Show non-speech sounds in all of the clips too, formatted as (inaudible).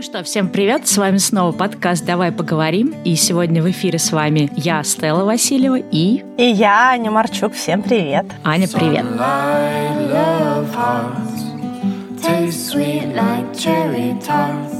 Ну что, всем привет, с вами снова подкаст «Давай поговорим», и сегодня в эфире с вами я, Стелла Васильева, и... И я, Аня Марчук, всем привет. Аня, привет.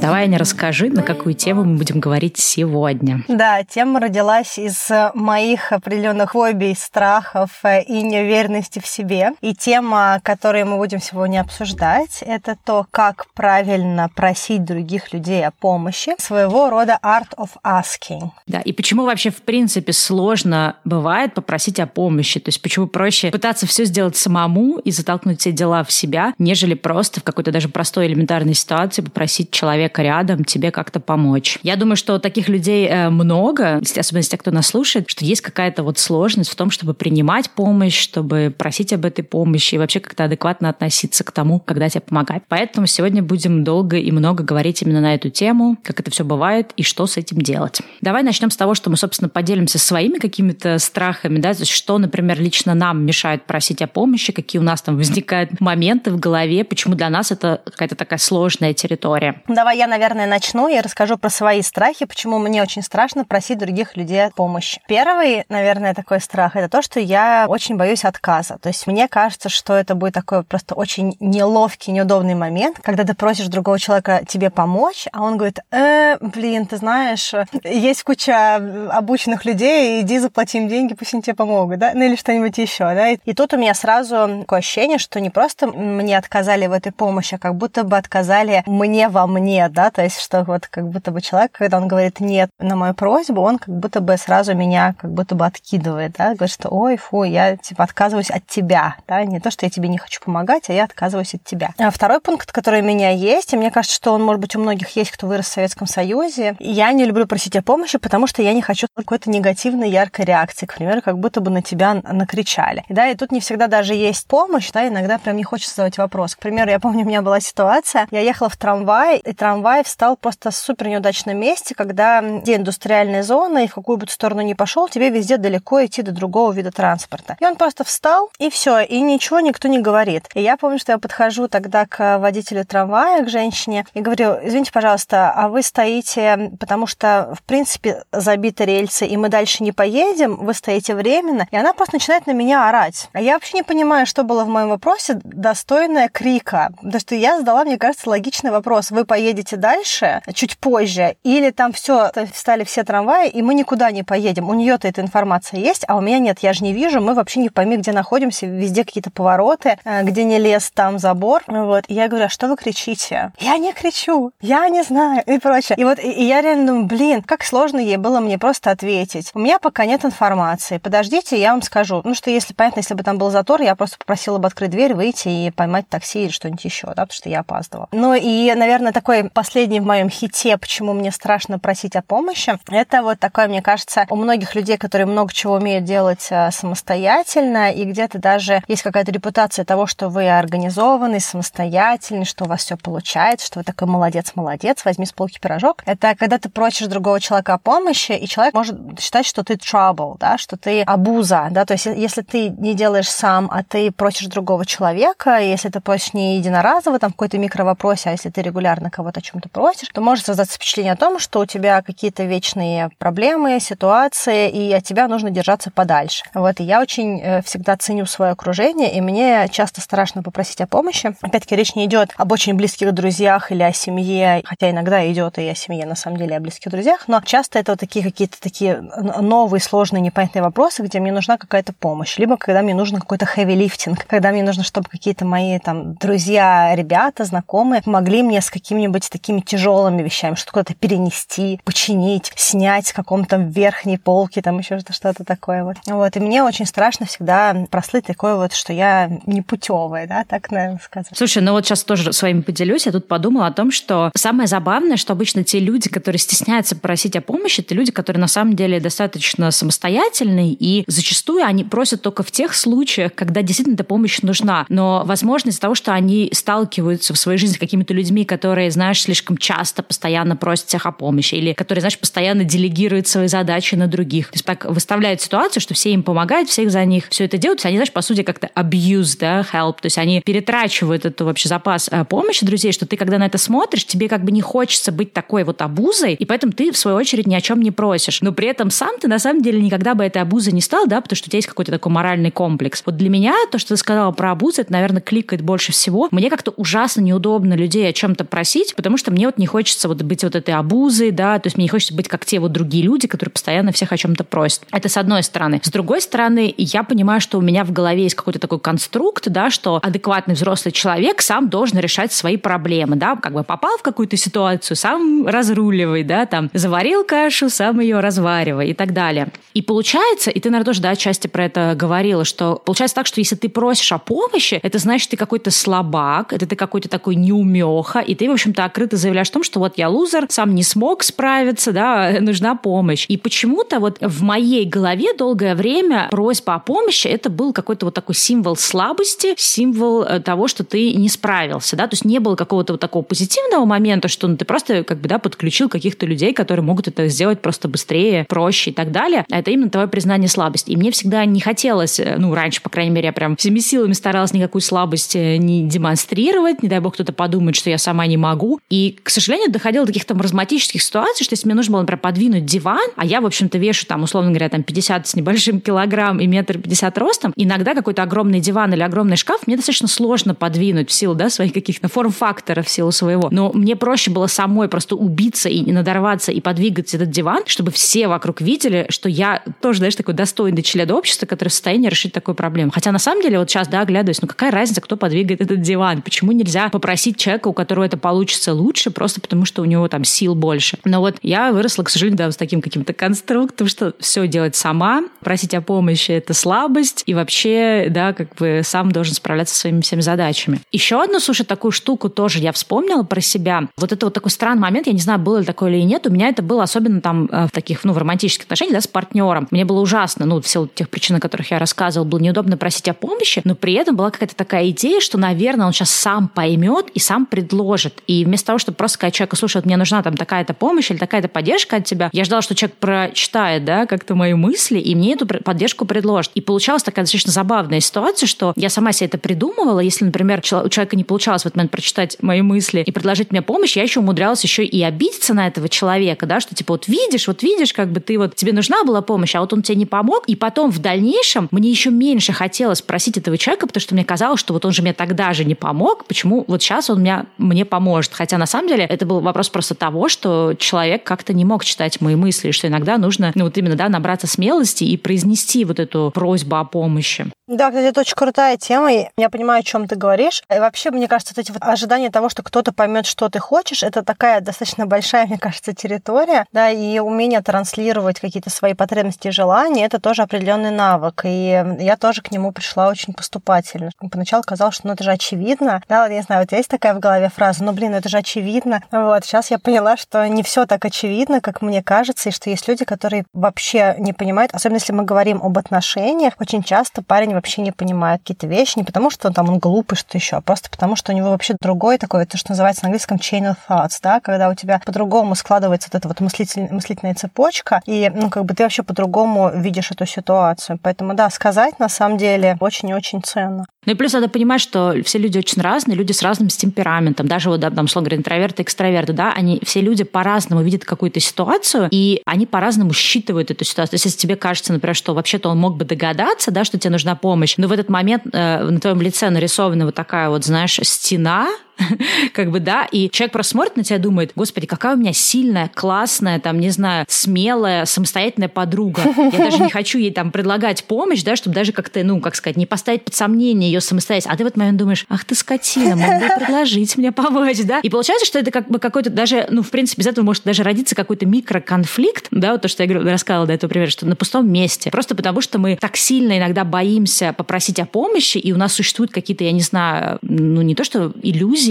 Давай, Аня, расскажи, на какую тему мы будем говорить сегодня. Да, тема родилась из моих определенных хобби, страхов и неуверенности в себе. И тема, которую мы будем сегодня обсуждать, это то, как правильно просить других людей о помощи. Своего рода art of asking. Да, и почему вообще в принципе сложно бывает попросить о помощи? То есть почему проще пытаться все сделать самому и затолкнуть все дела в себя, нежели просто в какой-то даже простой элементарной ситуации попросить человека рядом тебе как-то помочь. Я думаю, что таких людей э, много, особенно если кто нас слушает, что есть какая-то вот сложность в том, чтобы принимать помощь, чтобы просить об этой помощи и вообще как-то адекватно относиться к тому, когда тебе помогать. Поэтому сегодня будем долго и много говорить именно на эту тему, как это все бывает и что с этим делать. Давай начнем с того, что мы, собственно, поделимся своими какими-то страхами, да, то есть что, например, лично нам мешает просить о помощи, какие у нас там возникают моменты в голове, почему для нас нас это какая-то такая сложная территория. Давай я, наверное, начну и расскажу про свои страхи, почему мне очень страшно просить других людей помощи. Первый, наверное, такой страх — это то, что я очень боюсь отказа. То есть мне кажется, что это будет такой просто очень неловкий, неудобный момент, когда ты просишь другого человека тебе помочь, а он говорит, э, блин, ты знаешь, есть куча обученных людей, иди заплати им деньги, пусть они тебе помогут, да, ну или что-нибудь еще, да. И тут у меня сразу такое ощущение, что не просто мне отказали в этой помощи, помощь, а как будто бы отказали мне во мне, да, то есть что вот как будто бы человек, когда он говорит нет на мою просьбу, он как будто бы сразу меня как будто бы откидывает, да, говорит, что ой, фу, я типа отказываюсь от тебя, да, не то, что я тебе не хочу помогать, а я отказываюсь от тебя. А второй пункт, который у меня есть, и мне кажется, что он, может быть, у многих есть, кто вырос в Советском Союзе, я не люблю просить о помощи, потому что я не хочу какой-то негативной, яркой реакции, к примеру, как будто бы на тебя накричали. Да, и тут не всегда даже есть помощь, да, иногда прям не хочется задавать вопрос. К примеру, я помню, помню, у меня была ситуация, я ехала в трамвай, и трамвай встал просто в супер неудачном месте, когда где индустриальная зона, и в какую бы сторону ни пошел, тебе везде далеко идти до другого вида транспорта. И он просто встал, и все, и ничего никто не говорит. И я помню, что я подхожу тогда к водителю трамвая, к женщине, и говорю, извините, пожалуйста, а вы стоите, потому что, в принципе, забиты рельсы, и мы дальше не поедем, вы стоите временно, и она просто начинает на меня орать. А я вообще не понимаю, что было в моем вопросе достойное крика. Потому что я задала, мне кажется, логичный вопрос. Вы поедете дальше, чуть позже, или там все, встали все трамваи, и мы никуда не поедем. У нее-то эта информация есть, а у меня нет, я же не вижу, мы вообще не пойми, где находимся, везде какие-то повороты, э, где не лес, там забор. Вот. И я говорю, а что вы кричите? Я не кричу, я не знаю, и прочее. И вот и я реально думаю, блин, как сложно ей было мне просто ответить. У меня пока нет информации. Подождите, я вам скажу. Ну, что если, понятно, если бы там был затор, я просто попросила бы открыть дверь, выйти и поймать такси или что-нибудь еще еще, да, потому что я опаздывала. Ну и, наверное, такой последний в моем хите, почему мне страшно просить о помощи, это вот такое, мне кажется, у многих людей, которые много чего умеют делать э, самостоятельно, и где-то даже есть какая-то репутация того, что вы организованный, самостоятельный, что у вас все получается, что вы такой молодец-молодец, возьми с полки пирожок. Это когда ты просишь другого человека о помощи, и человек может считать, что ты trouble, да, что ты абуза, да, то есть если ты не делаешь сам, а ты просишь другого человека, если ты просишь не единорога, разово, там в какой-то микровопросе, а если ты регулярно кого-то о чем-то просишь, то может создаться впечатление о том, что у тебя какие-то вечные проблемы, ситуации, и от тебя нужно держаться подальше. Вот, и я очень э, всегда ценю свое окружение, и мне часто страшно попросить о помощи. Опять-таки, речь не идет об очень близких друзьях или о семье, хотя иногда идет и о семье, на самом деле, о близких друзьях, но часто это вот такие какие-то такие новые, сложные, непонятные вопросы, где мне нужна какая-то помощь, либо когда мне нужен какой-то lifting, когда мне нужно, чтобы какие-то мои там друзья ребята, знакомые помогли мне с какими-нибудь такими тяжелыми вещами, что куда-то перенести, починить, снять с каком-то верхней полки, там еще что-то такое вот. Вот, и мне очень страшно всегда прослыть такое вот, что я не путевая, да, так, наверное, сказать. Слушай, ну вот сейчас тоже с вами поделюсь. Я тут подумала о том, что самое забавное, что обычно те люди, которые стесняются просить о помощи, это люди, которые на самом деле достаточно самостоятельные, и зачастую они просят только в тех случаях, когда действительно эта помощь нужна. Но, возможно, из-за того, что они сталкиваются в своей жизни с какими-то людьми, которые, знаешь, слишком часто, постоянно просят всех о помощи, или которые, знаешь, постоянно делегируют свои задачи на других. То есть так выставляют ситуацию, что все им помогают, всех за них все это делают. Они, знаешь, по сути, как-то abuse, да, help. То есть они перетрачивают этот вообще запас э, помощи друзей, что ты, когда на это смотришь, тебе как бы не хочется быть такой вот обузой, и поэтому ты, в свою очередь, ни о чем не просишь. Но при этом сам ты, на самом деле, никогда бы этой обузой не стал, да, потому что у тебя есть какой-то такой моральный комплекс. Вот для меня то, что ты сказала про обузу, это, наверное, кликает больше всего. Мне как-то ужасно неудобно людей о чем-то просить, потому что мне вот не хочется вот быть вот этой обузой, да, то есть мне не хочется быть как те вот другие люди, которые постоянно всех о чем-то просят. Это с одной стороны. С другой стороны, я понимаю, что у меня в голове есть какой-то такой конструкт, да, что адекватный взрослый человек сам должен решать свои проблемы, да, как бы попал в какую-то ситуацию, сам разруливай, да, там, заварил кашу, сам ее разваривай и так далее. И получается, и ты, наверное, тоже, да, отчасти про это говорила, что получается так, что если ты просишь о помощи, это значит, ты какой-то слабак, это ты какой-то такой неумеха, и ты, в общем-то, открыто заявляешь о том, что вот я лузер, сам не смог справиться, да, (laughs) нужна помощь. И почему-то вот в моей голове долгое время просьба о помощи это был какой-то вот такой символ слабости, символ э, того, что ты не справился, да, то есть не было какого-то вот такого позитивного момента, что ну, ты просто как бы, да, подключил каких-то людей, которые могут это сделать просто быстрее, проще и так далее. А это именно твое признание слабости. И мне всегда не хотелось, э, ну, раньше, по крайней мере, я прям всеми силами старалась никакую слабость не демонстрировать, не дай бог кто-то подумает, что я сама не могу. И, к сожалению, доходило до каких-то маразматических ситуаций, что если мне нужно было, например, подвинуть диван, а я, в общем-то, вешу там, условно говоря, там 50 с небольшим килограмм и метр пятьдесят ростом, иногда какой-то огромный диван или огромный шкаф мне достаточно сложно подвинуть в силу, да, своих каких-то форм-факторов, в силу своего. Но мне проще было самой просто убиться и надорваться и подвигать этот диван, чтобы все вокруг видели, что я тоже, знаешь, такой достойный член общества, который в состоянии решить такую проблему. Хотя на самом деле вот сейчас, да, оглядываюсь, ну какая разница, кто подвигает этот диван? Почему нельзя попросить человека, у которого это получится лучше, просто потому что у него там сил больше? Но вот я выросла, к сожалению, да, с таким каким-то конструктом, что все делать сама, просить о помощи — это слабость, и вообще, да, как бы сам должен справляться со своими всеми задачами. Еще одну, слушай, такую штуку тоже я вспомнила про себя. Вот это вот такой странный момент, я не знаю, было ли такое или нет, у меня это было особенно там э, в таких, ну, в романтических отношениях, да, с партнером. Мне было ужасно, ну, в силу тех причин, о которых я рассказывала, было неудобно просить о помощи, но при этом была какая-то такая идея, что, наверное, он сейчас сам поймет и сам предложит. И вместо того, чтобы просто сказать человеку, слушай, вот мне нужна там такая-то помощь или такая-то поддержка от тебя, я ждала, что человек прочитает, да, как-то мои мысли, и мне эту поддержку предложит. И получалась такая достаточно забавная ситуация, что я сама себе это придумывала. Если, например, у человека не получалось в этот момент прочитать мои мысли и предложить мне помощь, я еще умудрялась еще и обидеться на этого человека, да, что типа вот видишь, вот видишь, как бы ты вот, тебе нужна была помощь, а вот он тебе не помог, и потом в дальнейшем мне еще меньше хотелось просить этого человека, потому что мне казалось, что вот он же мне тогда же не помог, почему вот сейчас он меня, мне поможет. Хотя на самом деле это был вопрос просто того, что человек как-то не мог читать мои мысли, что иногда нужно, ну вот именно, да, набраться смелости и произнести вот эту просьбу о помощи. Да, кстати, это очень крутая тема. Я понимаю, о чем ты говоришь. И вообще, мне кажется, вот эти вот ожидания того, что кто-то поймет, что ты хочешь, это такая достаточно большая, (laughs) мне кажется, территория. Да, и умение транслировать какие-то свои потребности и желания, это тоже определенный навык. И я тоже к нему пришла очень поступательно. Поначалу казалось, что ну это же очевидно. Да, я не знаю, вот есть такая в голове фраза, ну блин, это же очевидно. Вот, сейчас я поняла, что не все так очевидно, как мне кажется, и что есть люди, которые вообще не понимают, особенно если мы говорим об отношениях, очень часто парень вообще не понимает какие-то вещи, не потому что там он глупый, что еще, а просто потому что у него вообще другой такой, то, что называется на английском chain of thoughts, да, когда у тебя по-другому складывается вот эта вот мыслитель, мыслительная цепочка, и, ну, как бы ты вообще по-другому видишь эту ситуацию. Поэтому, да, сказать на самом деле очень и очень ценно. Ну и плюс надо понимать, что все люди очень разные, люди с разным темпераментом. Даже вот, там, условно говоря, интроверты, экстраверты, да, они все люди по-разному видят какую-то ситуацию, и они по-разному считывают эту ситуацию. То есть, если тебе кажется, например, что вообще-то он мог бы догадаться, да, что тебе нужна помощь, но в этот момент э, на твоем лице нарисована вот такая вот, знаешь, стена, (laughs) как бы, да, и человек просто смотрит на тебя и думает, господи, какая у меня сильная, классная, там, не знаю, смелая, самостоятельная подруга. Я даже не хочу ей там предлагать помощь, да, чтобы даже как-то, ну, как сказать, не поставить под сомнение ее самостоятельность. А ты в этот момент думаешь, ах ты скотина, мог бы предложить мне помочь, да? И получается, что это как бы какой-то даже, ну, в принципе, из этого может даже родиться какой-то микроконфликт, да, вот то, что я говорю, рассказывала до этого примера, что на пустом месте. Просто потому, что мы так сильно иногда боимся попросить о помощи, и у нас существуют какие-то, я не знаю, ну, не то что иллюзии,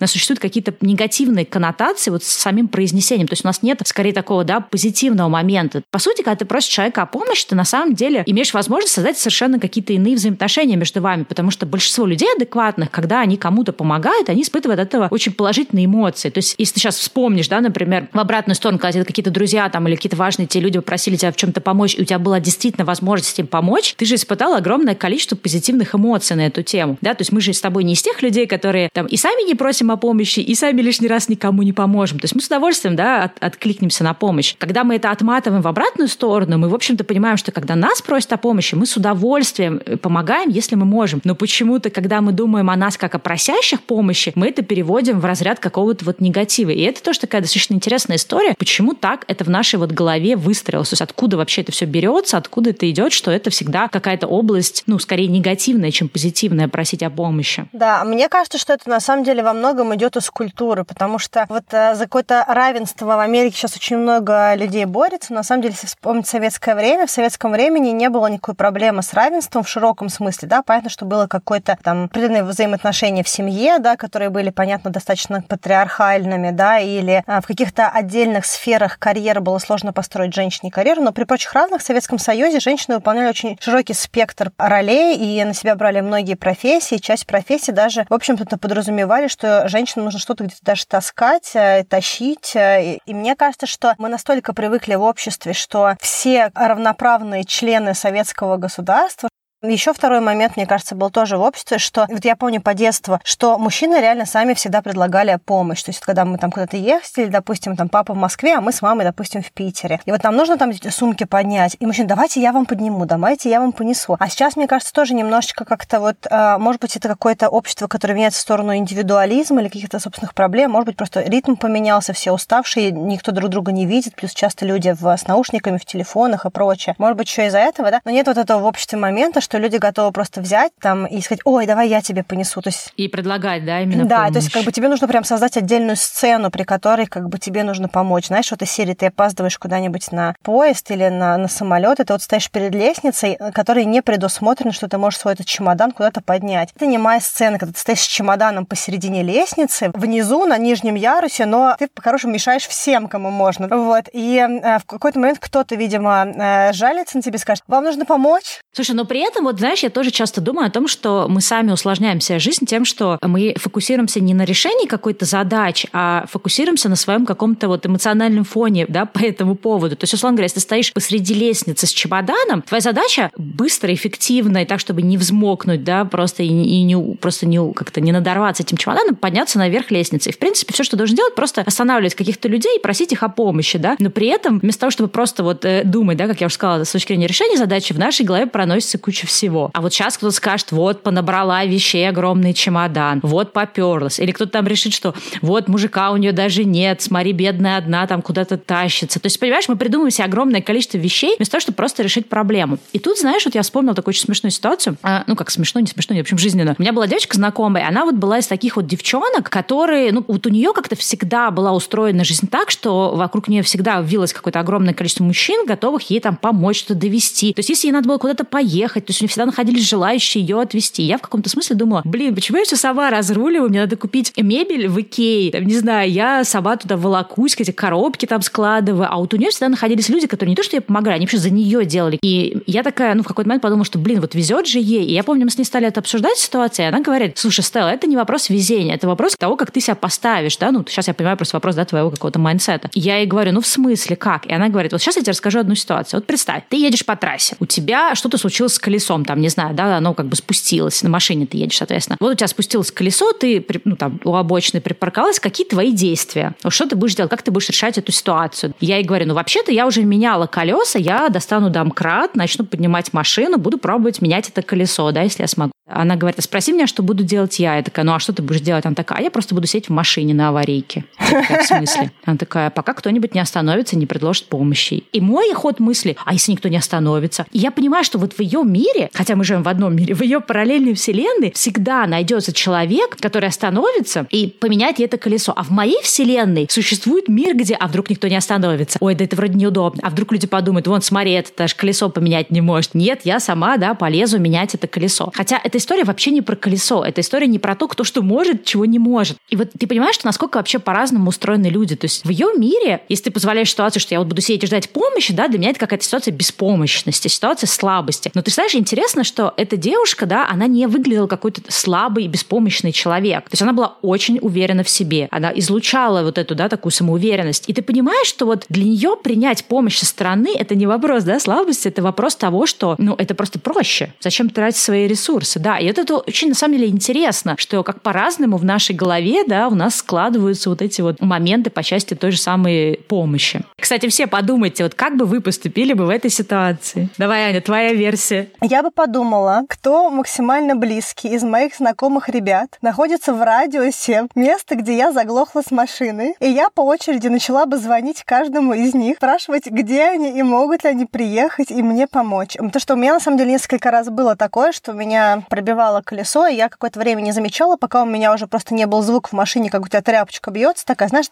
У нас существуют какие-то негативные коннотации вот с самим произнесением. То есть у нас нет, скорее, такого, да, позитивного момента. По сути, когда ты просишь человека о помощи, ты на самом деле имеешь возможность создать совершенно какие-то иные взаимоотношения между вами, потому что большинство людей адекватных, когда они кому-то помогают, они испытывают от этого очень положительные эмоции. То есть, если ты сейчас вспомнишь, да, например, в обратную сторону, когда какие-то друзья там или какие-то важные те люди попросили тебя в чем-то помочь, и у тебя была действительно возможность им помочь, ты же испытал огромное количество позитивных эмоций на эту тему. Да? То есть мы же с тобой не из тех людей, которые там и сами не просим о помощи, и сами лишний раз никому не поможем. То есть мы с удовольствием да, от, откликнемся на помощь. Когда мы это отматываем в обратную сторону, мы, в общем-то, понимаем, что когда нас просят о помощи, мы с удовольствием э, помогаем, если мы можем. Но почему-то, когда мы думаем о нас как о просящих помощи, мы это переводим в разряд какого-то вот негатива. И это тоже такая достаточно интересная история, почему так это в нашей вот голове выстроилось. То есть откуда вообще это все берется, откуда это идет, что это всегда какая-то область, ну, скорее негативная, чем позитивная, просить о помощи. Да, мне кажется, что это на самом деле во многом идет из культуры, потому что вот э, за какое-то равенство в Америке сейчас очень много людей борется. На самом деле, если вспомнить советское время, в советском времени не было никакой проблемы с равенством в широком смысле, да, понятно, что было какое-то там определенные взаимоотношения в семье, да, которые были, понятно, достаточно патриархальными, да, или а, в каких-то отдельных сферах карьеры было сложно построить женщине карьеру, но при прочих равных в Советском Союзе женщины выполняли очень широкий спектр ролей и на себя брали многие профессии. Часть профессий даже, в общем-то, подразумевали, что женщинам нужно что-то где-то даже таскать, э, тащить. Э, и мне кажется, что мы настолько привыкли в обществе, что все равноправные члены советского государства, еще второй момент, мне кажется, был тоже в обществе, что вот я помню по детству, что мужчины реально сами всегда предлагали помощь. То есть, когда мы там куда-то ехали, допустим, там папа в Москве, а мы с мамой, допустим, в Питере. И вот нам нужно там сумки поднять. И мужчина, давайте я вам подниму, давайте я вам понесу. А сейчас, мне кажется, тоже немножечко как-то вот, а, может быть, это какое-то общество, которое меняется в сторону индивидуализма или каких-то собственных проблем. Может быть, просто ритм поменялся, все уставшие, никто друг друга не видит, плюс часто люди в, с наушниками, в телефонах и прочее. Может быть, еще из-за этого, да? Но нет вот этого в обществе момента, что люди готовы просто взять там и сказать, ой, давай я тебе понесу. То есть... И предлагать, да, именно Да, помощь. то есть как бы тебе нужно прям создать отдельную сцену, при которой как бы тебе нужно помочь. Знаешь, вот из серии ты опаздываешь куда-нибудь на поезд или на, на самолет, и ты вот стоишь перед лестницей, которая не предусмотрена, что ты можешь свой этот чемодан куда-то поднять. Это не моя сцена, когда ты стоишь с чемоданом посередине лестницы, внизу, на нижнем ярусе, но ты по-хорошему мешаешь всем, кому можно. Вот. И э, в какой-то момент кто-то, видимо, э, жалится на тебе и скажет, вам нужно помочь. Слушай, но при этом, вот знаешь, я тоже часто думаю о том, что мы сами усложняем себе жизнь тем, что мы фокусируемся не на решении какой-то задачи, а фокусируемся на своем каком-то вот эмоциональном фоне, да, по этому поводу. То есть, условно говоря, если ты стоишь посреди лестницы с чемоданом, твоя задача быстро, эффективно и так, чтобы не взмокнуть, да, просто и, и не, просто не, как-то не надорваться этим чемоданом, подняться наверх лестницы. И, в принципе, все, что должен делать, просто останавливать каких-то людей и просить их о помощи, да. Но при этом, вместо того, чтобы просто вот э, думать, да, как я уже сказала, с точки зрения решения задачи, в нашей голове проносится куча всего. А вот сейчас кто-то скажет, вот, понабрала вещей огромный чемодан, вот поперлась. Или кто-то там решит, что вот, мужика у нее даже нет, смотри, бедная одна там куда-то тащится. То есть, понимаешь, мы придумываем себе огромное количество вещей вместо того, чтобы просто решить проблему. И тут, знаешь, вот я вспомнила такую очень смешную ситуацию. А, ну, как смешно, не смешно, в общем, жизненно. У меня была девочка знакомая, она вот была из таких вот девчонок, которые, ну, вот у нее как-то всегда была устроена жизнь так, что вокруг нее всегда вилось какое-то огромное количество мужчин, готовых ей там помочь, что-то довести. То есть, если ей надо было куда-то поехать, то есть нее всегда находились желающие ее отвезти. Я в каком-то смысле думала, блин, почему я все сама разруливаю, мне надо купить мебель в Икее, там, не знаю, я сама туда волокусь, эти коробки там складываю, а вот у нее всегда находились люди, которые не то, что ей помогали, они вообще за нее делали. И я такая, ну, в какой-то момент подумала, что, блин, вот везет же ей. И я помню, мы с ней стали это обсуждать ситуацию, и она говорит, слушай, Стелла, это не вопрос везения, это вопрос того, как ты себя поставишь, да, ну, сейчас я понимаю просто вопрос, да, твоего какого-то mindset а. Я ей говорю, ну, в смысле, как? И она говорит, вот сейчас я тебе расскажу одну ситуацию. Вот представь, ты едешь по трассе, у тебя что-то случилось с колесом, там, не знаю, да, оно как бы спустилось, на машине ты едешь, соответственно. Вот у тебя спустилось колесо, ты, ну, там, у обочины припарковалась, какие твои действия? Что ты будешь делать? Как ты будешь решать эту ситуацию? Я ей говорю, ну, вообще-то я уже меняла колеса, я достану домкрат, начну поднимать машину, буду пробовать менять это колесо, да, если я смогу. Она говорит, а спроси меня, что буду делать я. Я такая, ну, а что ты будешь делать? Она такая, а я просто буду сидеть в машине на аварийке. в смысле? Она такая, пока кто-нибудь не остановится, не предложит помощи. И мой ход мысли, а если никто не остановится? И я понимаю, что вот в ее мире мире, хотя мы живем в одном мире, в ее параллельной вселенной всегда найдется человек, который остановится и поменяет это колесо. А в моей вселенной существует мир, где, а вдруг никто не остановится? Ой, да это вроде неудобно. А вдруг люди подумают, вон, смотри, это даже колесо поменять не может. Нет, я сама, да, полезу менять это колесо. Хотя эта история вообще не про колесо. Эта история не про то, кто что может, чего не может. И вот ты понимаешь, что насколько вообще по-разному устроены люди. То есть в ее мире, если ты позволяешь ситуацию, что я вот буду сидеть и ждать помощи, да, для меня это какая-то ситуация беспомощности, ситуация слабости. Но ты знаешь, интересно, что эта девушка, да, она не выглядела какой-то слабый беспомощный человек. То есть она была очень уверена в себе. Она излучала вот эту, да, такую самоуверенность. И ты понимаешь, что вот для нее принять помощь со стороны — это не вопрос, да, слабости, это вопрос того, что, ну, это просто проще. Зачем тратить свои ресурсы, да. И это, это очень, на самом деле, интересно, что как по-разному в нашей голове, да, у нас складываются вот эти вот моменты по части той же самой помощи. Кстати, все подумайте, вот как бы вы поступили бы в этой ситуации? Давай, Аня, твоя версия. Я бы подумала, кто максимально близкий из моих знакомых ребят находится в радиусе места, где я заглохла с машины, и я по очереди начала бы звонить каждому из них, спрашивать, где они и могут ли они приехать и мне помочь. Потому что у меня, на самом деле, несколько раз было такое, что меня пробивало колесо, и я какое-то время не замечала, пока у меня уже просто не был звук в машине, как у тебя тряпочка бьется, такая, знаешь,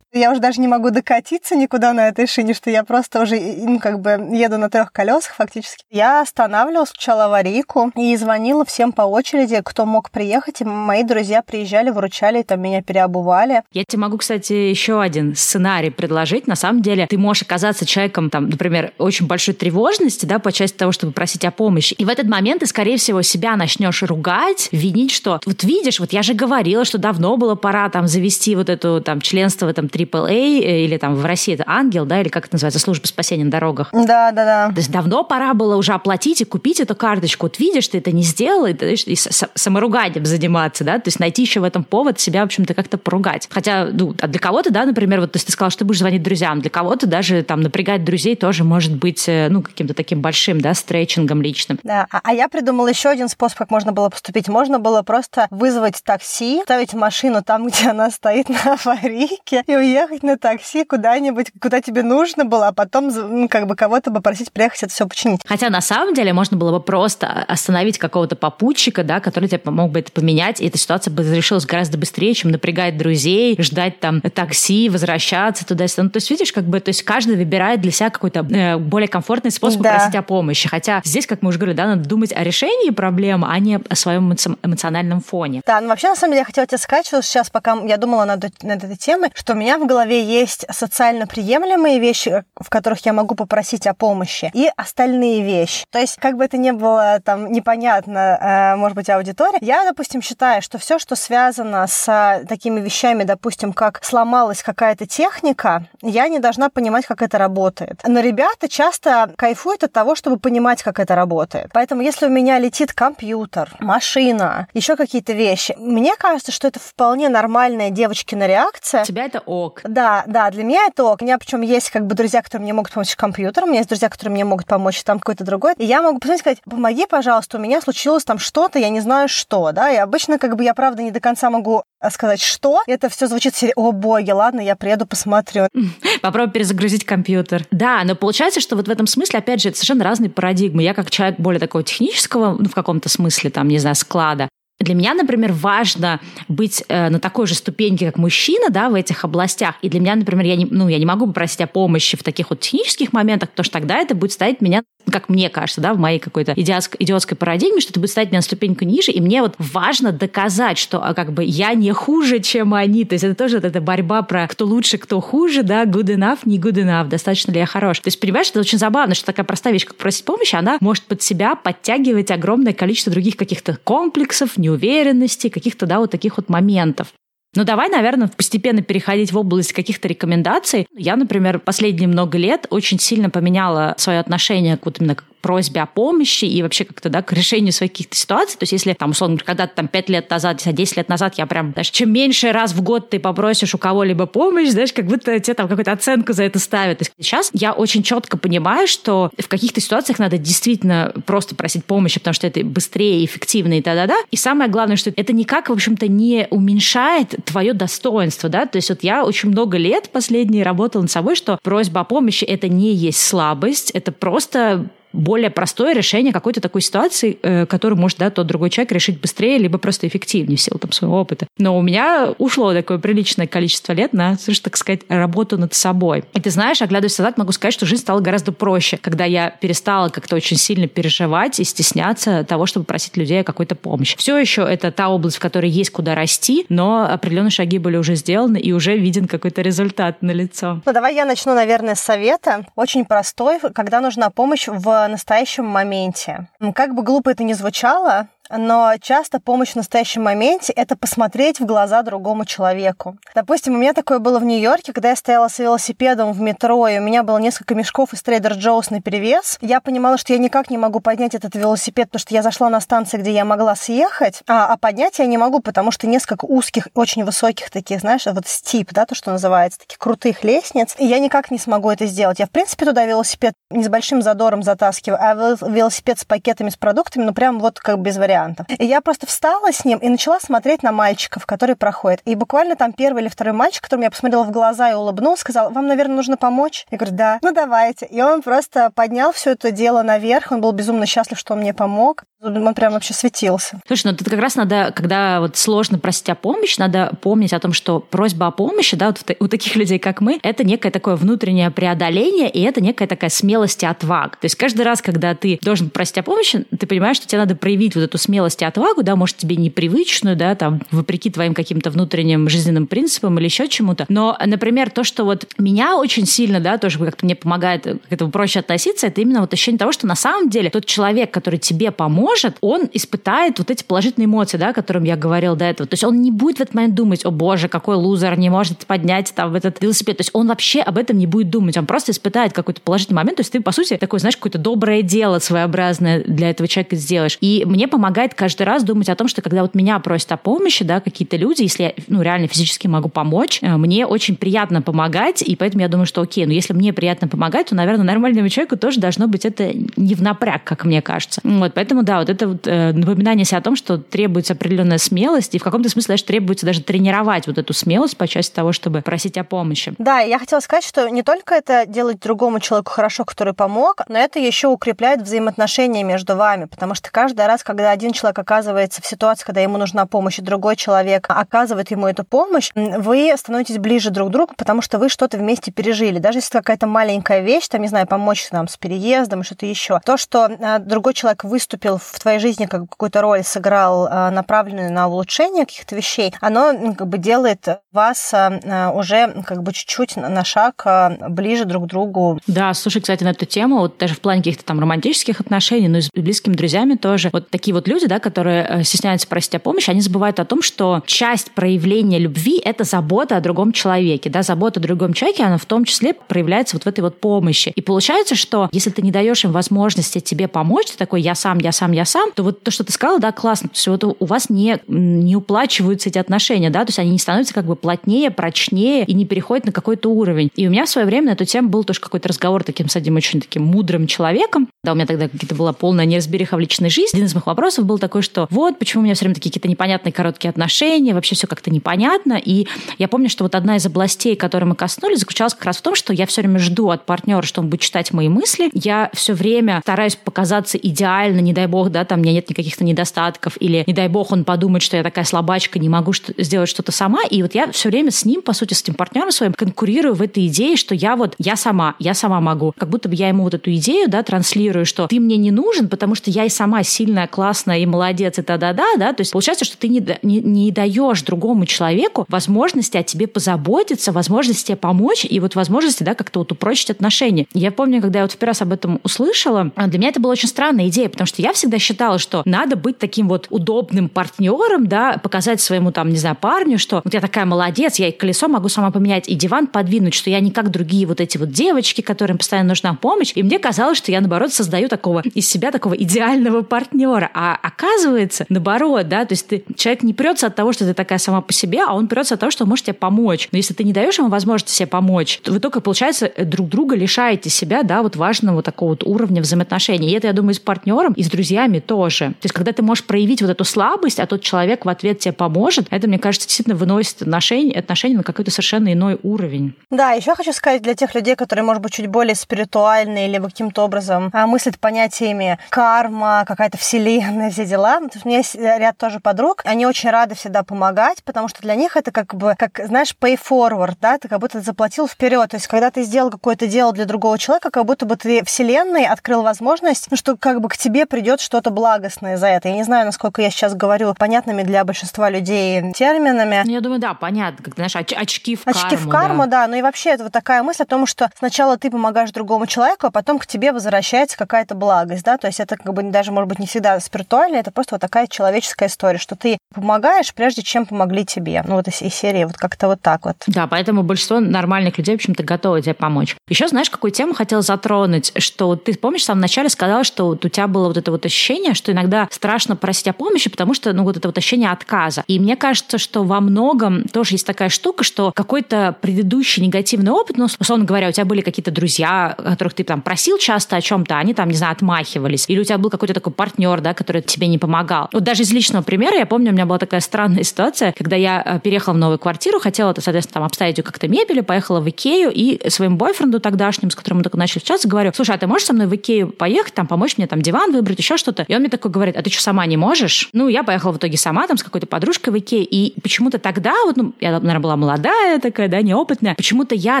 я уже даже не могу докатиться никуда на этой шине, что я просто уже, ну, как бы еду на трех колесах фактически. Я останавливала, включала аварийку и звонила всем по очереди, кто мог приехать. И мои друзья приезжали, выручали, там меня переобували. Я тебе могу, кстати, еще один сценарий предложить. На самом деле, ты можешь оказаться человеком, там, например, очень большой тревожности, да, по части того, чтобы просить о помощи. И в этот момент ты, скорее всего, себя начнешь ругать, винить, что вот видишь, вот я же говорила, что давно было пора там завести вот эту там членство в этом AAA, э, или там в России это Ангел, да, или как это называется, служба спасения на дорогах. Да, да, да. То есть давно пора было уже оплатить и купить эту карточку. Вот видишь, ты это не сделал, и, и саморуганием заниматься, да, то есть найти еще в этом повод себя, в общем-то, как-то поругать. Хотя, ну, а для кого-то, да, например, вот то есть ты сказал, что ты будешь звонить друзьям, для кого-то даже там напрягать друзей тоже может быть, э, ну, каким-то таким большим, да, стретчингом личным. Да, а, а я придумала еще один способ, как можно было поступить. Можно было просто вызвать такси, ставить машину там, (laughs) где она стоит на аварийке, и уехать на такси куда-нибудь, куда тебе нужно было, а потом ну, как бы кого-то попросить приехать это все починить. Хотя на самом деле можно было бы просто остановить какого-то попутчика, да, который тебе помог бы это поменять, и эта ситуация бы разрешилась гораздо быстрее, чем напрягать друзей, ждать там такси, возвращаться туда-сюда. Ну, то есть, видишь, как бы, то есть каждый выбирает для себя какой-то э, более комфортный способ да. просить о помощи. Хотя здесь, как мы уже говорили, да, надо думать о решении проблем, а не о своем эмоциональном фоне. Да, ну вообще, на самом деле, я хотела тебе сказать, что сейчас, пока я думала над, над этой темой, что у меня в голове есть социально приемлемые вещи, в которых я могу попросить о помощи, и остальные вещи. То есть, как бы это ни было там непонятно, э, может быть, аудитория, я, допустим, считаю, что все, что связано с такими вещами, допустим, как сломалась какая-то техника, я не должна понимать, как это работает. Но ребята часто кайфуют от того, чтобы понимать, как это работает. Поэтому, если у меня летит компьютер, машина, еще какие-то вещи, мне кажется, что это вполне нормальная девочкина реакция. Тебя это ок. Да, да, для меня это ок. У меня причем есть как бы друзья, которые мне могут помочь с компьютером, у меня есть друзья, которые мне могут помочь там какой-то другой. И я могу посмотреть, сказать, помоги, пожалуйста, у меня случилось там что-то, я не знаю что, да, и обычно как бы я, правда, не до конца могу э, сказать, что. Это все звучит серии, о боги, ладно, я приеду, посмотрю. (laughs) Попробуй перезагрузить компьютер. Да, но получается, что вот в этом смысле, опять же, это совершенно разные парадигмы. Я как человек более такого технического, ну, в каком-то смысле, там, не знаю, склада, для меня, например, важно быть э, на такой же ступеньке, как мужчина, да, в этих областях. И для меня, например, я не, ну, я не могу попросить о помощи в таких вот технических моментах, потому что тогда это будет ставить меня, как мне кажется, да, в моей какой-то идиотской, идиотской парадигме, что это будет ставить меня на ступеньку ниже. И мне вот важно доказать, что а, как бы я не хуже, чем они. То есть это тоже вот эта борьба про кто лучше, кто хуже, да, good enough, не good enough, достаточно ли я хорош. То есть, понимаешь, это очень забавно, что такая простая вещь, как просить помощи, она может под себя подтягивать огромное количество других каких-то комплексов, неуверенности, каких-то, да, вот таких вот моментов. Ну, давай, наверное, постепенно переходить в область каких-то рекомендаций. Я, например, последние много лет очень сильно поменяла свое отношение к вот именно просьбе о помощи и вообще как-то, да, к решению своих каких-то ситуаций. То есть если, там, условно, когда-то там 5 лет назад, 10 лет назад я прям, даже чем меньше раз в год ты попросишь у кого-либо помощь, знаешь, как будто тебе там какую-то оценку за это ставят. То сейчас я очень четко понимаю, что в каких-то ситуациях надо действительно просто просить помощи, потому что это быстрее, эффективно и да-да-да. И самое главное, что это никак, в общем-то, не уменьшает твое достоинство, да, то есть вот я очень много лет последние работала над собой, что просьба о помощи — это не есть слабость, это просто более простое решение какой-то такой ситуации, э, которую может, да, тот другой человек решить быстрее, либо просто эффективнее в силу там своего опыта. Но у меня ушло такое приличное количество лет на, так сказать, работу над собой. И ты знаешь, оглядываясь назад, могу сказать, что жизнь стала гораздо проще, когда я перестала как-то очень сильно переживать и стесняться того, чтобы просить людей о какой-то помощи. Все еще это та область, в которой есть куда расти, но определенные шаги были уже сделаны, и уже виден какой-то результат на лицо. Ну, давай я начну, наверное, с совета. Очень простой, когда нужна помощь в настоящем моменте. Как бы глупо это ни звучало, но часто помощь в настоящем моменте — это посмотреть в глаза другому человеку. Допустим, у меня такое было в Нью-Йорке, когда я стояла с велосипедом в метро, и у меня было несколько мешков из Trader Joe's на перевес. Я понимала, что я никак не могу поднять этот велосипед, потому что я зашла на станцию, где я могла съехать, а, а поднять я не могу, потому что несколько узких, очень высоких таких, знаешь, вот стип, да, то, что называется, таких крутых лестниц, и я никак не смогу это сделать. Я, в принципе, туда велосипед не с большим задором затаскиваю, а велосипед с пакетами с продуктами, ну, прям вот как без вариантов вариантов. И я просто встала с ним и начала смотреть на мальчиков, которые проходят. И буквально там первый или второй мальчик, которому я посмотрела в глаза и улыбнулся, сказал, вам, наверное, нужно помочь? Я говорю, да. Ну, давайте. И он просто поднял все это дело наверх. Он был безумно счастлив, что он мне помог. Он прям вообще светился. Слушай, ну тут как раз надо, когда вот сложно просить о помощи, надо помнить о том, что просьба о помощи, да, вот у таких людей, как мы, это некое такое внутреннее преодоление, и это некая такая смелость и отвага. То есть каждый раз, когда ты должен просить о помощи, ты понимаешь, что тебе надо проявить вот эту смелость и отвагу, да, может, тебе непривычную, да, там, вопреки твоим каким-то внутренним жизненным принципам или еще чему-то. Но, например, то, что вот меня очень сильно, да, тоже как-то мне помогает к этому проще относиться, это именно вот ощущение того, что на самом деле тот человек, который тебе поможет, может, он испытает вот эти положительные эмоции, да, о которых я говорил до этого. То есть он не будет в этот момент думать, о боже, какой лузер, не может поднять там этот велосипед. То есть он вообще об этом не будет думать. Он просто испытает какой-то положительный момент. То есть ты, по сути, такой, знаешь, какое-то доброе дело своеобразное для этого человека сделаешь. И мне помогает каждый раз думать о том, что когда вот меня просят о помощи, да, какие-то люди, если я, ну, реально физически могу помочь, э, мне очень приятно помогать, и поэтому я думаю, что окей, ну, если мне приятно помогать, то, наверное, нормальному человеку тоже должно быть это не в напряг, как мне кажется. Вот, поэтому, да, вот это вот э, напоминание себе о том, что требуется определенная смелость, и в каком-то смысле даже требуется даже тренировать вот эту смелость по части того, чтобы просить о помощи. Да, я хотела сказать, что не только это делать другому человеку хорошо, который помог, но это еще укрепляет взаимоотношения между вами, потому что каждый раз, когда один человек оказывается в ситуации, когда ему нужна помощь, и другой человек оказывает ему эту помощь, вы становитесь ближе друг к другу, потому что вы что-то вместе пережили. Даже если какая-то маленькая вещь, там, не знаю, помочь нам с переездом, что-то еще. То, что э, другой человек выступил в твоей жизни, как какую-то роль сыграл, а, направленную на улучшение каких-то вещей, оно как бы делает вас а, а, уже как бы чуть-чуть на шаг ближе друг к другу. Да, слушай, кстати, на эту тему, вот даже в плане каких-то там романтических отношений, ну и с близкими друзьями тоже, вот такие вот люди, да, которые э, стесняются просить о помощи, они забывают о том, что часть проявления любви — это забота о другом человеке, да, забота о другом человеке, она в том числе проявляется вот в этой вот помощи. И получается, что если ты не даешь им возможности тебе помочь, ты такой «я сам, я сам, я сам», то вот то, что ты сказала, да, классно. То есть вот у вас не, не уплачиваются эти отношения, да, то есть они не становятся как бы плотнее, прочнее и не переходят на какой-то уровень. И у меня в свое время на эту тему был тоже какой-то разговор таким с одним очень таким мудрым человеком. Да, у меня тогда какие-то была полная неразбериха в личной жизни. Один из моих вопросов был такой, что вот почему у меня все время такие какие-то непонятные короткие отношения, вообще все как-то непонятно. И я помню, что вот одна из областей, которой мы коснулись, заключалась как раз в том, что я все время жду от партнера, что он будет читать мои мысли. Я все время стараюсь показаться идеально, не дай бог, да, там у меня нет каких-то недостатков, или, не дай бог, он подумает, что я такая слабачка, не могу что- сделать что-то сама. И вот я все время с ним, по сути, с этим партнером своим конкурирую в этой идее, что я вот, я сама, я сама могу. Как будто бы я ему вот эту идею, да, транслирую, что ты мне не нужен, потому что я и сама сильная, классная и молодец, и та-да-да, да. То есть получается, что ты не, не, не даешь другому человеку возможности о тебе позаботиться, возможности тебе помочь и вот возможности, да, как-то вот упрочить отношения. Я помню, когда я вот в первый раз об этом услышала, для меня это была очень странная идея, потому что я всегда считала, что надо быть таким вот удобным партнером, да, показать своему там, не знаю, парню, что вот я такая молодец, я и колесо могу сама поменять, и диван подвинуть, что я не как другие вот эти вот девочки, которым постоянно нужна помощь. И мне казалось, что я, наоборот, создаю такого из себя такого идеального партнера. А оказывается, наоборот, да, то есть ты, человек не прется от того, что ты такая сама по себе, а он прется от того, что он может тебе помочь. Но если ты не даешь ему возможности себе помочь, то вы только, получается, друг друга лишаете себя, да, вот важного такого вот уровня взаимоотношений. И это, я думаю, с партнером, и с друзьями деньгами тоже. То есть, когда ты можешь проявить вот эту слабость, а тот человек в ответ тебе поможет, это, мне кажется, действительно выносит отношения, отношения на какой-то совершенно иной уровень. Да, еще хочу сказать для тех людей, которые, может быть, чуть более спиритуальные или каким-то образом а, мыслят понятиями карма, какая-то вселенная, (laughs) все дела. У меня есть ряд тоже подруг, они очень рады всегда помогать, потому что для них это как бы, как, знаешь, pay forward, да, ты как будто заплатил вперед. То есть, когда ты сделал какое-то дело для другого человека, как будто бы ты вселенной открыл возможность, ну, что как бы к тебе придет что-то благостное за это. Я не знаю, насколько я сейчас говорю понятными для большинства людей терминами. Ну, я думаю, да, понятно, как, знаешь, оч- очки в очки карму. Очки в карму, да. да. Ну и вообще это вот такая мысль о том, что сначала ты помогаешь другому человеку, а потом к тебе возвращается какая-то благость, да, то есть это как бы даже, может быть, не всегда спиритуально, это просто вот такая человеческая история, что ты помогаешь, прежде чем помогли тебе. Ну вот из, из серии вот как-то вот так вот. Да, поэтому большинство нормальных людей, в общем-то, готовы тебе помочь. Еще знаешь, какую тему хотела затронуть, что ты помнишь, в самом начале сказала, что вот у тебя было вот это вот ощущение, что иногда страшно просить о помощи, потому что, ну, вот это вот ощущение отказа. И мне кажется, что во многом тоже есть такая штука, что какой-то предыдущий негативный опыт, ну, условно говоря, у тебя были какие-то друзья, которых ты там просил часто о чем-то, они там, не знаю, отмахивались. Или у тебя был какой-то такой партнер, да, который тебе не помогал. Вот даже из личного примера, я помню, у меня была такая странная ситуация, когда я э, переехала в новую квартиру, хотела, соответственно, там обставить ее как-то мебелью, поехала в Икею и своему бойфренду тогдашнему, с которым мы только начали встречаться, говорю, слушай, а ты можешь со мной в Икею поехать, там, помочь мне там диван выбрать, еще что-то? И он мне такой говорит, а ты что, сама не можешь? Ну, я поехала в итоге сама там с какой-то подружкой в Икею, и почему-то тогда, вот, ну, я, наверное, была молодая такая, да, неопытная, почему-то я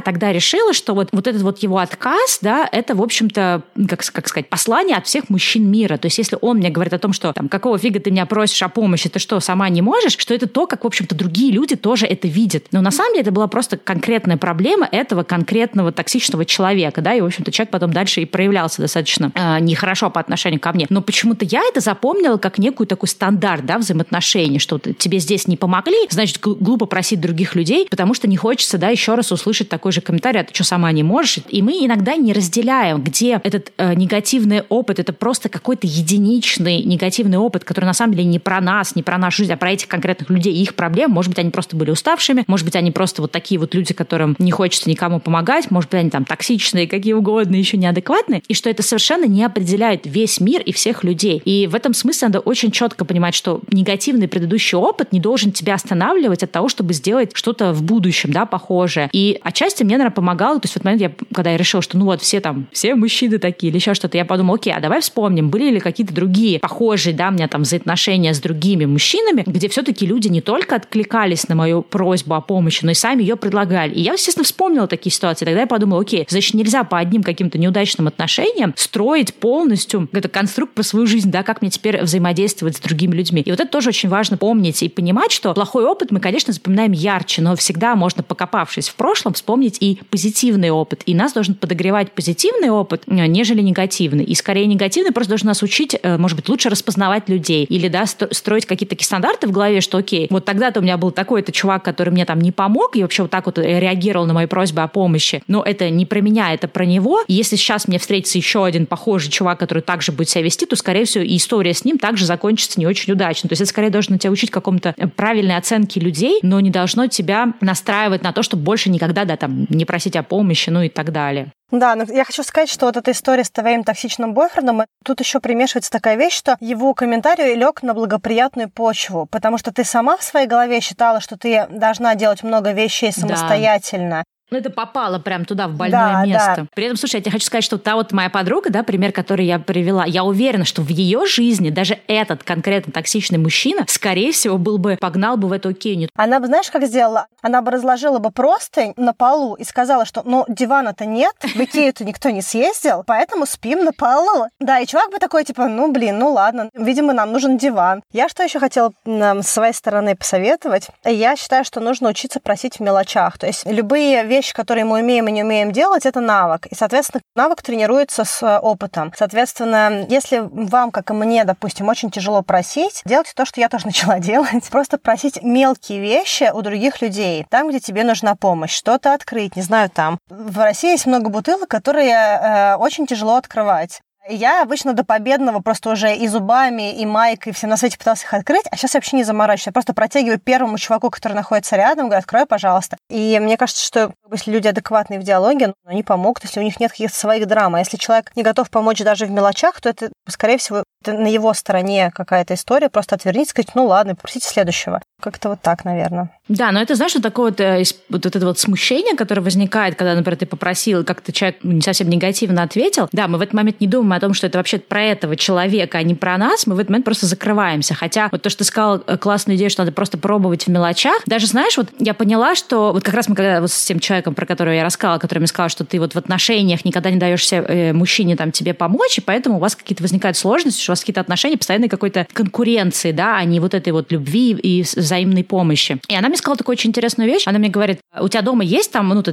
тогда решила, что вот, вот этот вот его отказ, да, это, в общем-то, как, как сказать, послание от всех мужчин мира. То есть, если он мне говорит о том, что там, какого фига ты меня просишь о помощи, ты что, сама не можешь, что это то, как, в общем-то, другие люди тоже это видят. Но на самом деле это была просто конкретная проблема этого конкретного токсичного человека, да, и, в общем-то, человек потом дальше и проявлялся достаточно э, нехорошо по отношению ко мне. Но почему-то я это запомнила как некую такой стандарт, да, взаимоотношений, что тебе здесь не помогли, значит, глупо просить других людей, потому что не хочется, да, еще раз услышать такой же комментарий, а ты что, сама не можешь? И мы иногда не разделяем, где этот э, негативный опыт, это просто какой-то единичный негативный опыт, который на самом деле не про нас, не про нашу жизнь, а про этих конкретных людей и их проблем. Может быть, они просто были уставшими, может быть, они просто вот такие вот люди, которым не хочется никому помогать, может быть, они там токсичные, какие угодно, еще неадекватные, и что это совершенно не определяет весь мир и всех людей. И в этом смысле надо очень четко понимать, что негативный предыдущий опыт не должен тебя останавливать от того, чтобы сделать что-то в будущем, да, похожее. И отчасти мне, наверное, помогало, то есть в этот момент, я, когда я решила, что ну вот все там, все мужчины такие или еще что-то, я подумала, окей, а давай вспомним, были ли какие-то другие похожие, да, у меня там взаимоотношения с другими мужчинами, где все-таки люди не только откликались на мою просьбу о помощи, но и сами ее предлагали. И я, естественно, вспомнила такие ситуации. Тогда я подумала, окей, значит, нельзя по одним каким-то неудачным отношениям строить полностью это конструкт про свою жизнь, да, как мне теперь взаимодействовать с другими людьми. И вот это тоже очень важно помнить и понимать, что плохой опыт мы, конечно, запоминаем ярче, но всегда можно, покопавшись в прошлом, вспомнить и позитивный опыт. И нас должен подогревать позитивный опыт, э, нежели негативный. И скорее негативный просто должен нас учить, э, может быть, лучше распознавать людей или, да, строить какие-то такие стандарты в голове, что, окей, вот тогда-то у меня был такой-то чувак, который мне там не помог и вообще вот так вот реагировал на мои просьбы о помощи, но это не про меня, это про него. И если сейчас мне встретится еще один похожий чувак, который также будет себя вести, то, скорее всего, и история с ним также закончится не очень удачно. То есть это скорее должно тебя учить какому-то правильной оценке людей, но не должно тебя настраивать на то, чтобы больше никогда, да, там, не просить о помощи, ну и так далее. Да, но я хочу сказать, что вот эта история с твоим токсичным бойфрендом, тут еще примешивается такая вещь, что его комментарий лег на благоприятную почву, потому что ты сама в своей голове считала, что ты должна делать много вещей самостоятельно. Ну, это попало прям туда, в больное да, место. Да. При этом, слушай, я тебе хочу сказать, что та вот моя подруга, да, пример, который я привела, я уверена, что в ее жизни даже этот конкретно токсичный мужчина, скорее всего, был бы, погнал бы в эту кеню. Она бы, знаешь, как сделала? Она бы разложила бы простынь на полу и сказала, что, ну, дивана-то нет, в Икею-то никто не съездил, поэтому спим на полу. Да, и чувак бы такой, типа, ну, блин, ну ладно, видимо, нам нужен диван. Я что еще хотела нам с своей стороны посоветовать? Я считаю, что нужно учиться просить в мелочах. То есть любые вещи, вещи, которые мы умеем и не умеем делать, это навык. И, соответственно, навык тренируется с э, опытом. Соответственно, если вам, как и мне, допустим, очень тяжело просить, делайте то, что я тоже (laughs) начала делать. Просто просить мелкие вещи у других людей, там, где тебе нужна помощь. Что-то открыть, не знаю, там. В России есть много бутылок, которые э, очень тяжело открывать. Я обычно до победного просто уже и зубами, и майкой, всем на свете пытался их открыть, а сейчас я вообще не заморачиваюсь. Я просто протягиваю первому чуваку, который находится рядом, говорю, открой, пожалуйста. И мне кажется, что если люди адекватные в диалоге, ну, они помогут, если у них нет каких-то своих драм. А если человек не готов помочь даже в мелочах, то это, скорее всего, это на его стороне какая-то история. Просто отвернитесь, сказать, ну ладно, попросите следующего. Как-то вот так, наверное. Да, но это, знаешь, вот такое вот, э, вот это вот смущение, которое возникает, когда, например, ты попросил, как-то человек не совсем негативно ответил. Да, мы в этот момент не думаем о том, что это вообще про этого человека, а не про нас. Мы в этот момент просто закрываемся. Хотя вот то, что ты сказал, э, классную идею, что надо просто пробовать в мелочах. Даже, знаешь, вот я поняла, что вот как раз мы когда вот с тем человеком, про которого я рассказала, который мне сказал, что ты вот в отношениях никогда не даешь э, мужчине там тебе помочь, и поэтому у вас какие-то возникают сложности, что у вас какие-то отношения постоянной какой-то конкуренции, да, а не вот этой вот любви и взаимной помощи. И она мне сказала такую очень интересную вещь. Она мне говорит, у тебя дома есть там, ну, ты,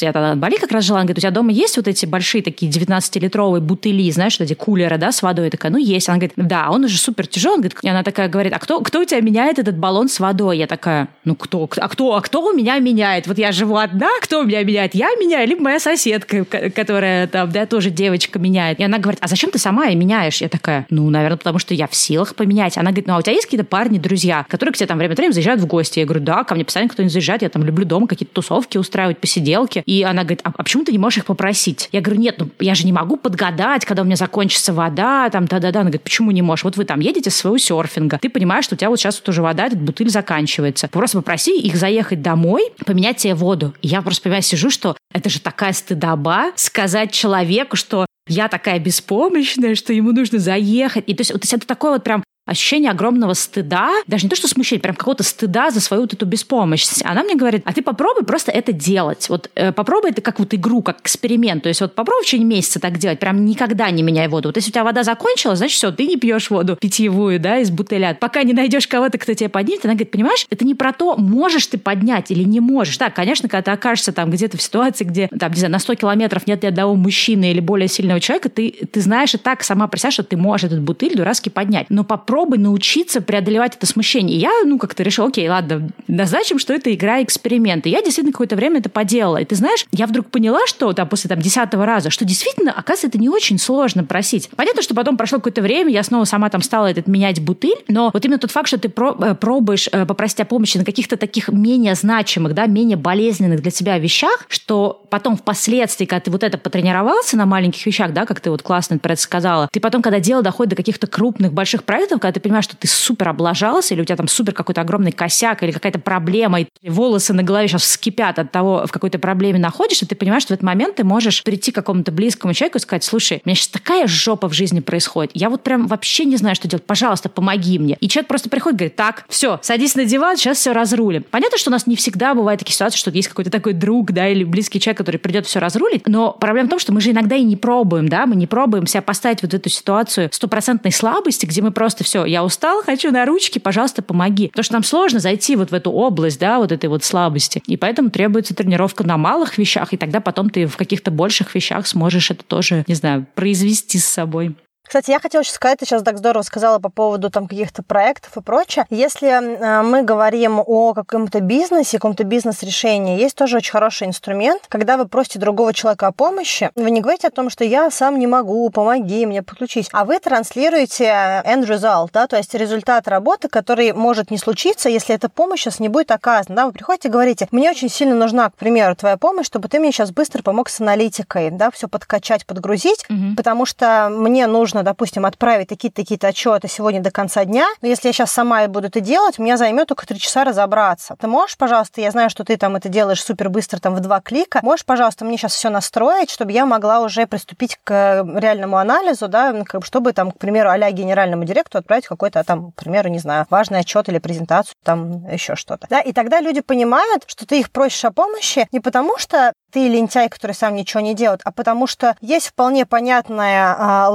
я тогда в Бали как раз жила, она говорит, у тебя дома есть вот эти большие такие 19-литровые бутыли, знаешь, вот эти кулеры, да, с водой? Я такая, ну, есть. Она говорит, да, он уже супер тяжелый. Говорит, и она такая говорит, а кто, кто у тебя меняет этот баллон с водой? Я такая, ну, кто? А кто? А кто у меня меняет? Вот я живу одна, кто меня меняет? Я меняю, либо моя соседка, которая там, да, тоже девочка меняет. И она говорит, а зачем ты сама и меняешь? Я такая, ну, наверное, потому что я в силах поменять. Она говорит, ну, а у тебя есть какие-то парни, друзья, которые к тебе там время от времени заезжают в гости? Я говорю, да, ко мне постоянно кто-нибудь заезжает, я там люблю дома какие-то тусовки устраивать, посиделки. И она говорит, а, а почему ты не можешь их попросить? Я говорю, нет, ну, я же не могу подгадать, когда у меня закончится вода, там, да-да-да. Она говорит, почему не можешь? Вот вы там едете с своего серфинга, ты понимаешь, что у тебя вот сейчас вот уже вода, этот бутыль заканчивается. Просто попроси их заехать домой, поменять тебе воду. И я просто понимаю, сижу, что это же такая стыдоба сказать человеку, что я такая беспомощная, что ему нужно заехать. И то есть, вот, то есть это такое вот прям ощущение огромного стыда, даже не то, что смущение, прям какого-то стыда за свою вот эту беспомощность. Она мне говорит, а ты попробуй просто это делать. Вот э, попробуй это как вот игру, как эксперимент. То есть вот попробуй в течение месяца так делать, прям никогда не меняй воду. Вот если у тебя вода закончилась, значит все, ты не пьешь воду питьевую, да, из бутыля. Пока не найдешь кого-то, кто тебя поднимет, она говорит, понимаешь, это не про то, можешь ты поднять или не можешь. Так, конечно, когда ты окажешься там где-то в ситуации, где, там, не знаю, на 100 километров нет ни одного мужчины или более сильного человека, ты, ты знаешь и так сама про что ты можешь этот бутыль дурацкий поднять. Но попробуй попробуй научиться преодолевать это смущение. И я, ну, как-то решила, окей, ладно, назначим, что это игра эксперимент. И я действительно какое-то время это поделала. И ты знаешь, я вдруг поняла, что да, после там десятого раза, что действительно, оказывается, это не очень сложно просить. Понятно, что потом прошло какое-то время, я снова сама там стала этот менять бутыль, но вот именно тот факт, что ты э, пробуешь э, попросить о помощи на каких-то таких менее значимых, да, менее болезненных для тебя вещах, что потом впоследствии, когда ты вот это потренировался на маленьких вещах, да, как ты вот классно про это сказала, ты потом, когда дело доходит до каких-то крупных, больших проектов, когда ты понимаешь, что ты супер облажался, или у тебя там супер какой-то огромный косяк, или какая-то проблема, и волосы на голове сейчас вскипят от того, в какой-то проблеме находишься, ты понимаешь, что в этот момент ты можешь прийти к какому-то близкому человеку и сказать, слушай, у меня сейчас такая жопа в жизни происходит, я вот прям вообще не знаю, что делать, пожалуйста, помоги мне. И человек просто приходит и говорит, так, все, садись на диван, сейчас все разрулим. Понятно, что у нас не всегда бывают такие ситуации, что есть какой-то такой друг, да, или близкий человек, который придет все разрулить, но проблема в том, что мы же иногда и не пробуем, да, мы не пробуем себя поставить вот в эту ситуацию стопроцентной слабости, где мы просто все, я устал, хочу на ручки, пожалуйста, помоги. Потому что нам сложно зайти вот в эту область, да, вот этой вот слабости. И поэтому требуется тренировка на малых вещах, и тогда потом ты в каких-то больших вещах сможешь это тоже, не знаю, произвести с собой. Кстати, я хотела еще сказать, ты сейчас так здорово сказала по поводу там каких-то проектов и прочее. Если э, мы говорим о каком-то бизнесе, каком-то бизнес-решении, есть тоже очень хороший инструмент, когда вы просите другого человека о помощи, вы не говорите о том, что я сам не могу, помоги мне, подключись, а вы транслируете end result, да, то есть результат работы, который может не случиться, если эта помощь сейчас не будет оказана. Да, вы приходите и говорите, мне очень сильно нужна, к примеру, твоя помощь, чтобы ты мне сейчас быстро помог с аналитикой, да, все подкачать, подгрузить, угу. потому что мне нужно нужно, допустим, отправить такие-то такие отчеты сегодня до конца дня, но если я сейчас сама буду это делать, меня займет только три часа разобраться. Ты можешь, пожалуйста, я знаю, что ты там это делаешь супер быстро, там в два клика, можешь, пожалуйста, мне сейчас все настроить, чтобы я могла уже приступить к реальному анализу, да, чтобы там, к примеру, а генеральному директору отправить какой-то там, к примеру, не знаю, важный отчет или презентацию, там еще что-то. Да, и тогда люди понимают, что ты их просишь о помощи не потому, что ты лентяй, который сам ничего не делает, а потому что есть вполне понятная а,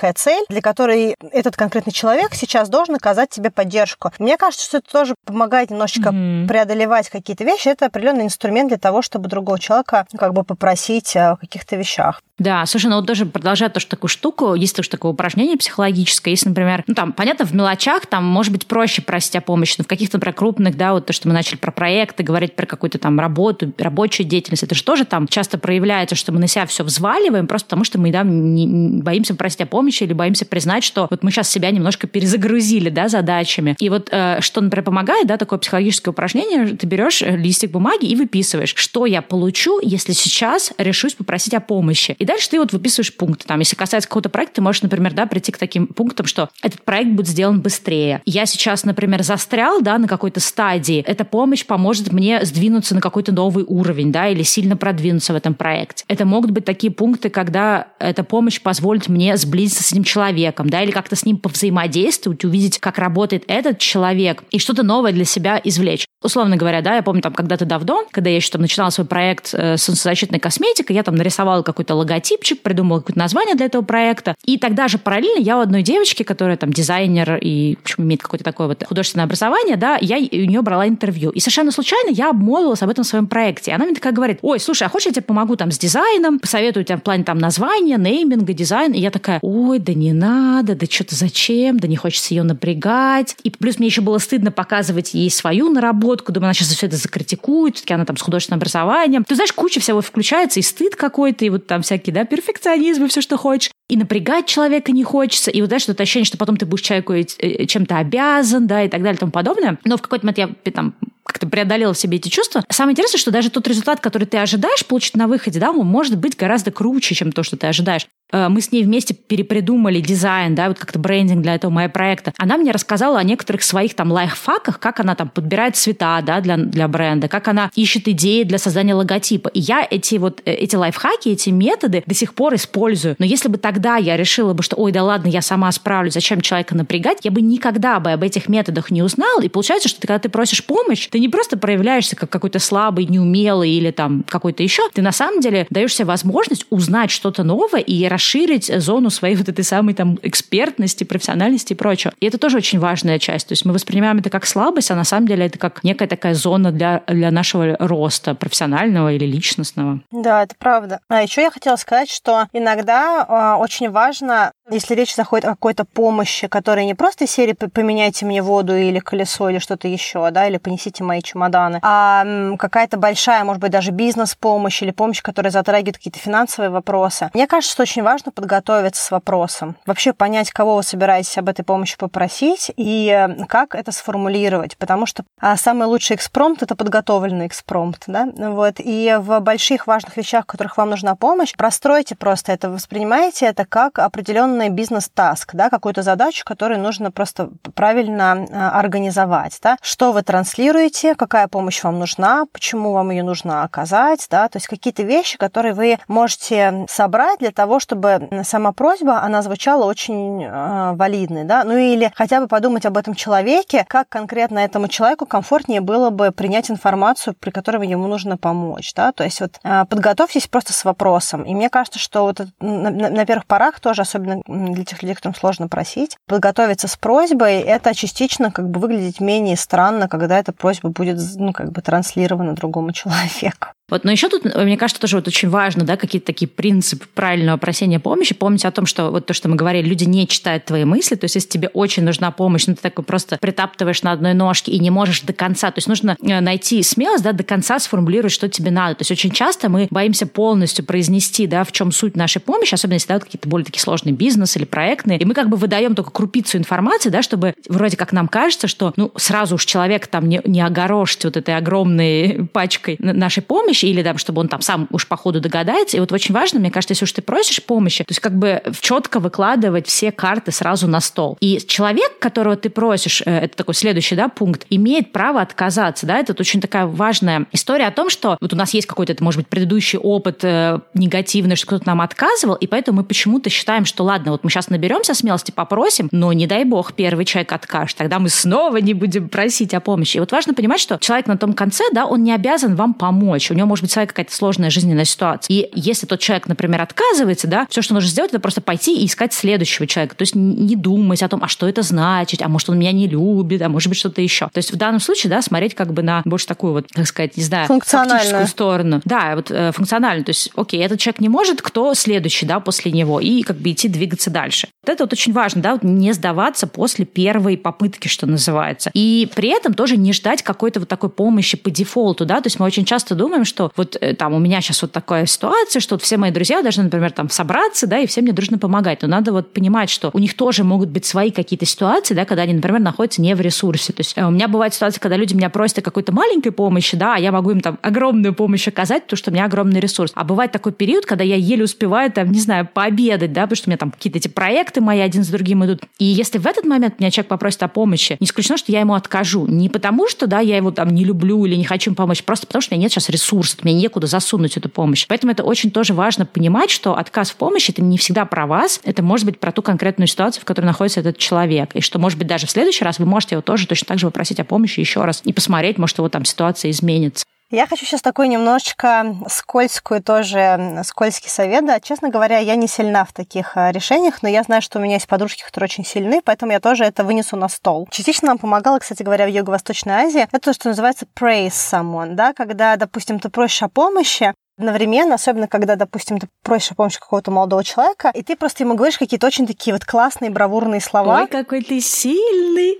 логическая цель, для которой этот конкретный человек сейчас должен оказать тебе поддержку. Мне кажется, что это тоже помогает немножечко mm-hmm. преодолевать какие-то вещи. Это определенный инструмент для того, чтобы другого человека ну, как бы попросить о каких-то вещах. Да, слушай, ну вот тоже продолжая тоже такую штуку, есть тоже такое упражнение психологическое, если, например, ну там, понятно, в мелочах там может быть проще просить о помощи, но в каких-то, например, крупных, да, вот то, что мы начали про проекты, говорить про какую-то там работу, рабочую деятельность, это же тоже там часто проявляется, что мы на себя все взваливаем, просто потому что мы, да, не, не боимся просить о помощи, помощи или боимся признать, что вот мы сейчас себя немножко перезагрузили, да, задачами. И вот э, что, например, помогает, да, такое психологическое упражнение, ты берешь э, листик бумаги и выписываешь, что я получу, если сейчас решусь попросить о помощи. И дальше ты вот выписываешь пункты. Там, если касается какого-то проекта, ты можешь, например, да, прийти к таким пунктам, что этот проект будет сделан быстрее. Я сейчас, например, застрял, да, на какой-то стадии. Эта помощь поможет мне сдвинуться на какой-то новый уровень, да, или сильно продвинуться в этом проекте. Это могут быть такие пункты, когда эта помощь позволит мне сблизиться с этим человеком, да, или как-то с ним повзаимодействовать, увидеть, как работает этот человек, и что-то новое для себя извлечь. Условно говоря, да, я помню там когда-то давно, когда я еще там начинала свой проект э, солнцезащитной косметикой, я там нарисовала какой-то логотипчик, придумала какое-то название для этого проекта. И тогда же параллельно я у одной девочки, которая там дизайнер и почему имеет какое-то такое вот художественное образование, да, я у нее брала интервью. И совершенно случайно я обмолвилась об этом в своем проекте. И она мне такая говорит, ой, слушай, а хочешь я тебе помогу там с дизайном, посоветую тебе в плане там названия, нейминга, дизайн. И я такая, ой, да не надо, да что-то зачем, да не хочется ее напрягать. И плюс мне еще было стыдно показывать ей свою наработку. Думаю, она сейчас все это закритикует, все-таки она там с художественным образованием. Ты знаешь, куча всего включается, и стыд какой-то, и вот там всякий, да, перфекционизм, и все, что хочешь. И напрягать человека не хочется, и вот, знаешь, это ощущение, что потом ты будешь человеку э, чем-то обязан, да, и так далее, и тому подобное. Но в какой-то момент я там как-то преодолела в себе эти чувства. Самое интересное, что даже тот результат, который ты ожидаешь получить на выходе, да, он может быть гораздо круче, чем то, что ты ожидаешь. Э, мы с ней вместе перепридумали дизайн, да, вот как-то брендинг для этого моего проекта. Она мне рассказала о некоторых своих там лайфхаках, как она там подбирает цвета, да, для, для бренда, как она ищет идеи для создания логотипа. И я эти вот, э, эти лайфхаки, эти методы до сих пор использую. Но если бы тогда я решила бы, что, ой, да ладно, я сама справлюсь, зачем человека напрягать, я бы никогда бы об этих методах не узнал. И получается, что ты, когда ты просишь помощь, ты не просто проявляешься как какой-то слабый, неумелый или там какой-то еще, ты на самом деле даешь себе возможность узнать что-то новое и расширить зону своей вот этой самой там экспертности, профессиональности и прочего. И это тоже очень важная часть. То есть мы воспринимаем это как слабость, а на самом деле это как некая такая зона для, для нашего роста профессионального или личностного. Да, это правда. А еще я хотела сказать, что иногда э, очень важно, если речь заходит о какой-то помощи, которая не просто серии «поменяйте мне воду» или колесо или что-то еще, да, или «понесите мои чемоданы», а какая-то большая, может быть, даже бизнес-помощь или помощь, которая затрагивает какие-то финансовые вопросы. Мне кажется, что очень важно подготовиться подготовиться с вопросом, вообще понять, кого вы собираетесь об этой помощи попросить и э, как это сформулировать, потому что а, самый лучший экспромт – это подготовленный экспромт, да, вот, и в больших важных вещах, в которых вам нужна помощь, простройте просто это, воспринимайте это как определенный бизнес-таск, да, какую-то задачу, которую нужно просто правильно а, организовать, да, что вы транслируете, какая помощь вам нужна, почему вам ее нужно оказать, да, то есть какие-то вещи, которые вы можете собрать для того, чтобы сама просьба, она звучала очень э, валидной, да, ну или хотя бы подумать об этом человеке, как конкретно этому человеку комфортнее было бы принять информацию, при которой ему нужно помочь, да, то есть вот э, подготовьтесь просто с вопросом, и мне кажется, что вот на, на, на первых порах тоже, особенно для тех людей, которым сложно просить, подготовиться с просьбой, это частично как бы выглядеть менее странно, когда эта просьба будет, ну, как бы транслирована другому (laughs) человеку. Вот, но еще тут, мне кажется, тоже вот очень важно, да, какие-то такие принципы правильного просения помощи. Помните о том, что вот то, что мы говорили, люди не читают твои мысли, то есть если тебе очень нужна помощь, ну ты такой просто притаптываешь на одной ножке и не можешь до конца, то есть нужно э, найти смелость, да, до конца сформулировать, что тебе надо. То есть очень часто мы боимся полностью произнести, да, в чем суть нашей помощи, особенно если да, вот какие-то более такие сложные бизнес или проектные, и мы как бы выдаем только крупицу информации, да, чтобы вроде как нам кажется, что, ну, сразу уж человек там не, не огорошить вот этой огромной (laughs) пачкой нашей помощи, помощи, или там, чтобы он там сам уж по ходу догадается. И вот очень важно, мне кажется, если уж ты просишь помощи, то есть как бы четко выкладывать все карты сразу на стол. И человек, которого ты просишь, э, это такой следующий, да, пункт, имеет право отказаться, да, это очень такая важная история о том, что вот у нас есть какой-то, это может быть предыдущий опыт э, негативный, что кто-то нам отказывал, и поэтому мы почему-то считаем, что ладно, вот мы сейчас наберемся смелости, попросим, но не дай бог первый человек откажет, тогда мы снова не будем просить о помощи. И вот важно понимать, что человек на том конце, да, он не обязан вам помочь, у него может быть своя какая-то сложная жизненная ситуация. И если тот человек, например, отказывается, да, все, что нужно сделать, это просто пойти и искать следующего человека. То есть не думать о том, а что это значит, а может он меня не любит, а может быть что-то еще. То есть в данном случае, да, смотреть как бы на больше такую вот, как сказать, не знаю, фактическую сторону. Да, вот э, функционально. То есть, окей, этот человек не может, кто следующий, да, после него, и как бы идти двигаться дальше. Вот это вот очень важно, да, вот не сдаваться после первой попытки, что называется. И при этом тоже не ждать какой-то вот такой помощи по дефолту, да, то есть мы очень часто думаем, что вот э, там у меня сейчас вот такая ситуация, что вот все мои друзья должны, например, там собраться, да, и все мне дружно помогать. Но надо вот понимать, что у них тоже могут быть свои какие-то ситуации, да, когда они, например, находятся не в ресурсе. То есть э, у меня бывает ситуация, когда люди меня просят о какой-то маленькой помощи, да, а я могу им там огромную помощь оказать, потому что у меня огромный ресурс. А бывает такой период, когда я еле успеваю там, не знаю, пообедать, да, потому что у меня там какие-то эти проекты мои один за другим идут. И если в этот момент меня человек попросит о помощи, не исключено, что я ему откажу. Не потому, что, да, я его там не люблю или не хочу ему помочь, просто потому, что у меня нет сейчас ресурсов, мне некуда засунуть эту помощь. Поэтому это очень тоже важно понимать, что отказ в помощи – это не всегда про вас, это может быть про ту конкретную ситуацию, в которой находится этот человек. И что, может быть, даже в следующий раз вы можете его тоже точно так же попросить о помощи еще раз и посмотреть, может, его там ситуация изменится. Я хочу сейчас такой немножечко скользкую тоже, скользкий совет. Да. Честно говоря, я не сильна в таких а, решениях, но я знаю, что у меня есть подружки, которые очень сильны, поэтому я тоже это вынесу на стол. Частично нам помогало, кстати говоря, в Юго-Восточной Азии. Это то, что называется praise someone, да, когда, допустим, ты просишь о помощи, одновременно, особенно когда, допустим, ты просишь о помощи какого-то молодого человека, и ты просто ему говоришь какие-то очень такие вот классные, бравурные слова. Ой, какой ты сильный!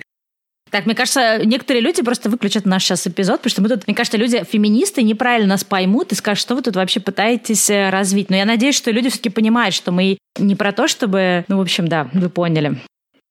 (laughs) Так, мне кажется, некоторые люди просто выключат наш сейчас эпизод, потому что мы тут, мне кажется, люди, феминисты, неправильно нас поймут и скажут, что вы тут вообще пытаетесь э, развить. Но я надеюсь, что люди все-таки понимают, что мы не про то, чтобы... Ну, в общем, да, вы поняли.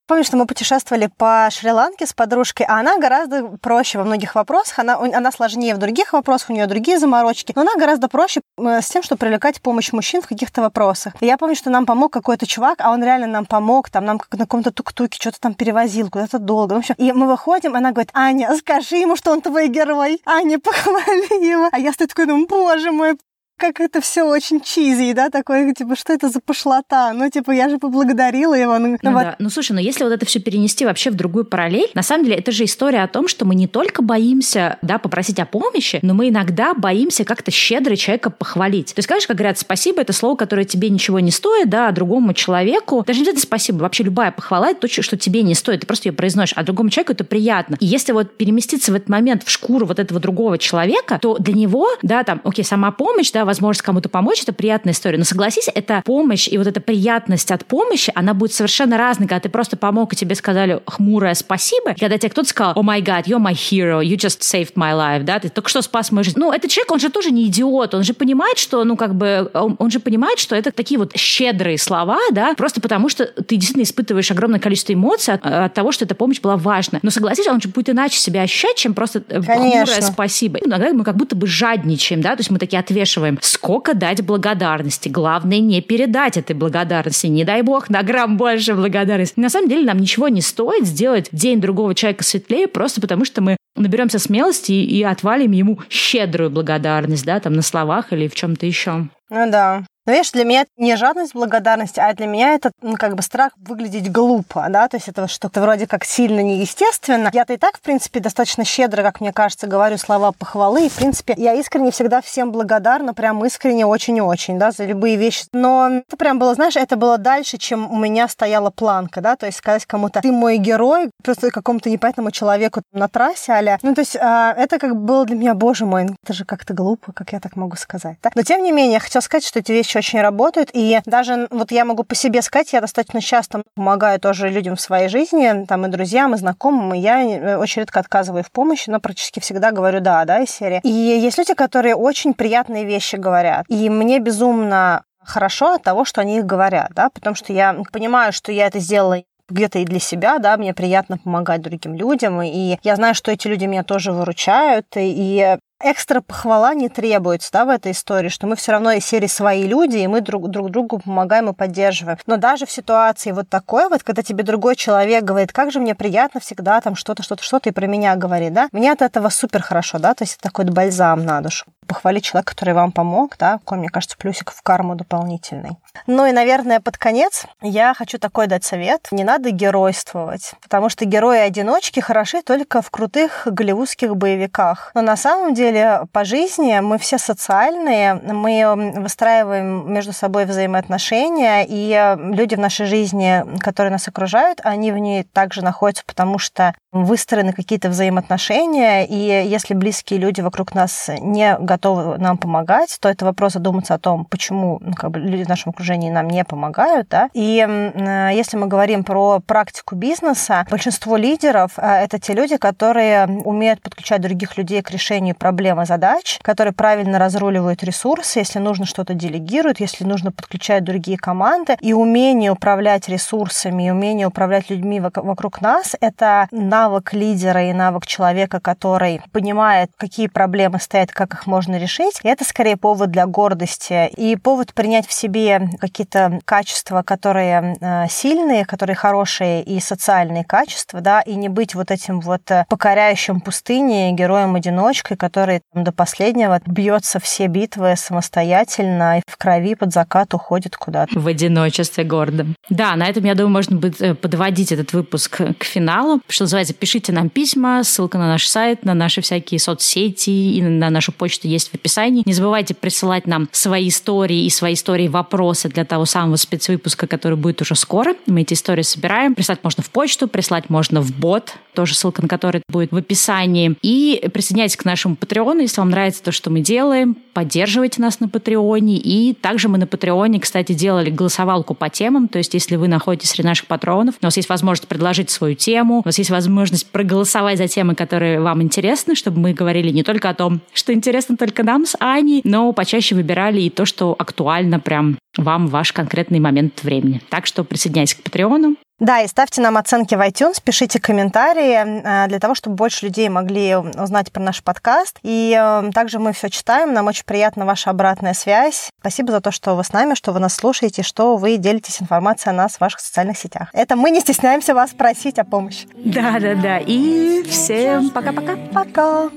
Помню, что мы путешествовали по Шри-Ланке с подружкой, а она гораздо проще во многих вопросах. Она, она сложнее в других вопросах, у нее другие заморочки. Но она гораздо проще э, с тем, чтобы привлекать помощь мужчин в каких-то вопросах. И я помню, что нам помог какой-то чувак, а он реально нам помог, там нам на каком-то тук-туке что-то там перевозил, куда-то долго. В общем, и мы выходим, она говорит, Аня, скажи ему, что он твой герой. Аня, похвали его. А я стою такой, думаю, боже мой, как это все очень чизи, да, такое, типа, что это за пошлота? Ну, типа, я же поблагодарила его. Ну, ну, вот... да. ну слушай, ну если вот это все перенести вообще в другую параллель, на самом деле это же история о том, что мы не только боимся, да, попросить о помощи, но мы иногда боимся как-то щедро человека похвалить. То есть, конечно, как говорят, спасибо, это слово, которое тебе ничего не стоит, да, а другому человеку, даже не это спасибо, вообще любая похвала, это то, что тебе не стоит, ты просто ее произносишь, а другому человеку это приятно. И если вот переместиться в этот момент в шкуру вот этого другого человека, то для него, да, там, окей, сама помощь, да, возможность кому-то помочь, это приятная история. Но согласись, это помощь и вот эта приятность от помощи, она будет совершенно разной, когда ты просто помог, и тебе сказали хмурое спасибо, и когда тебе кто-то сказал, oh my god, you're my hero, you just saved my life, да, ты только что спас мою жизнь. Ну, этот человек, он же тоже не идиот, он же понимает, что, ну, как бы, он, он же понимает, что это такие вот щедрые слова, да, просто потому что ты действительно испытываешь огромное количество эмоций от, от того, что эта помощь была важна. Но согласись, он же будет иначе себя ощущать, чем просто э, Конечно. хмурое спасибо. Иногда мы как будто бы жадничаем, да, то есть мы такие отвешиваем. Сколько сколько дать благодарности. Главное не передать этой благодарности. Не дай бог на грамм больше благодарности. На самом деле нам ничего не стоит сделать день другого человека светлее, просто потому что мы наберемся смелости и, и отвалим ему щедрую благодарность, да, там на словах или в чем-то еще. Ну да. Но видишь, для меня это не жадность благодарность, а для меня это ну, как бы страх выглядеть глупо, да, то есть это что-то вроде как сильно неестественно. Я-то и так, в принципе, достаточно щедро, как мне кажется, говорю слова похвалы, и, в принципе, я искренне всегда всем благодарна, прям искренне очень и очень, да, за любые вещи. Но это прям было, знаешь, это было дальше, чем у меня стояла планка, да, то есть сказать кому-то, ты мой герой, просто какому-то непонятному человеку на трассе, аля. Ну, то есть а, это как было для меня, боже мой, это же как-то глупо, как я так могу сказать. Да? Но, тем не менее, я хотела сказать, что эти вещи вещи очень работают. И даже вот я могу по себе сказать, я достаточно часто помогаю тоже людям в своей жизни, там и друзьям, и знакомым, и я э, очень редко отказываю в помощи, но практически всегда говорю да, да, из серии. И есть люди, которые очень приятные вещи говорят. И мне безумно хорошо от того, что они их говорят, да, потому что я понимаю, что я это сделала где-то и для себя, да, мне приятно помогать другим людям, и я знаю, что эти люди меня тоже выручают, и экстра похвала не требуется да, в этой истории, что мы все равно из серии свои люди, и мы друг, друг другу помогаем и поддерживаем. Но даже в ситуации вот такой вот, когда тебе другой человек говорит, как же мне приятно всегда там что-то, что-то, что-то и про меня говорит, да, мне от этого супер хорошо, да, то есть это такой бальзам на душу. Похвалить человека, который вам помог, да, какой, мне кажется, плюсик в карму дополнительный. Ну и, наверное, под конец я хочу такой дать совет. Не надо геройствовать, потому что герои-одиночки хороши только в крутых голливудских боевиках. Но на самом деле деле по жизни мы все социальные, мы выстраиваем между собой взаимоотношения, и люди в нашей жизни, которые нас окружают, они в ней также находятся, потому что выстроены какие-то взаимоотношения, и если близкие люди вокруг нас не готовы нам помогать, то это вопрос задуматься о том, почему ну, как бы, люди в нашем окружении нам не помогают. Да? И э, если мы говорим про практику бизнеса, большинство лидеров э, — это те люди, которые умеют подключать других людей к решению проблем проблем и задач, которые правильно разруливают ресурсы, если нужно что-то делегируют, если нужно подключать другие команды. И умение управлять ресурсами, и умение управлять людьми вокруг нас — это навык лидера и навык человека, который понимает, какие проблемы стоят, как их можно решить. И это скорее повод для гордости и повод принять в себе какие-то качества, которые э, сильные, которые хорошие и социальные качества, да, и не быть вот этим вот э, покоряющим пустыне героем-одиночкой, который там, до последнего бьется все битвы самостоятельно и в крови под закат уходит куда-то. В одиночестве гордым. Да, на этом, я думаю, можно будет э, подводить этот выпуск к финалу. Что называется, пишите нам письма, ссылка на наш сайт, на наши всякие соцсети и на нашу почту есть в описании. Не забывайте присылать нам свои истории и свои истории вопросы для того самого спецвыпуска, который будет уже скоро. Мы эти истории собираем. Прислать можно в почту, прислать можно в бот, тоже ссылка на который будет в описании. И присоединяйтесь к нашему Патреону, если вам нравится то, что мы делаем. Поддерживайте нас на Патреоне. И также мы на Патреоне, кстати, делали голосовалку по темам. То есть, если вы находитесь среди наших патронов, у вас есть возможность предложить свою тему, у вас есть возможность проголосовать за темы, которые вам интересны, чтобы мы говорили не только о том, что интересно только нам с Аней, но почаще выбирали и то, что актуально прям вам ваш конкретный момент времени. Так что присоединяйтесь к Патреону. Да, и ставьте нам оценки в iTunes, пишите комментарии э, для того, чтобы больше людей могли узнать про наш подкаст. И э, также мы все читаем, нам очень приятна ваша обратная связь. Спасибо за то, что вы с нами, что вы нас слушаете, что вы делитесь информацией о нас в ваших социальных сетях. Это мы не стесняемся вас просить о помощи. Да, да, да. И всем пока-пока. Пока.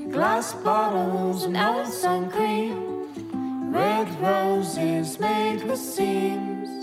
Red roses made with seam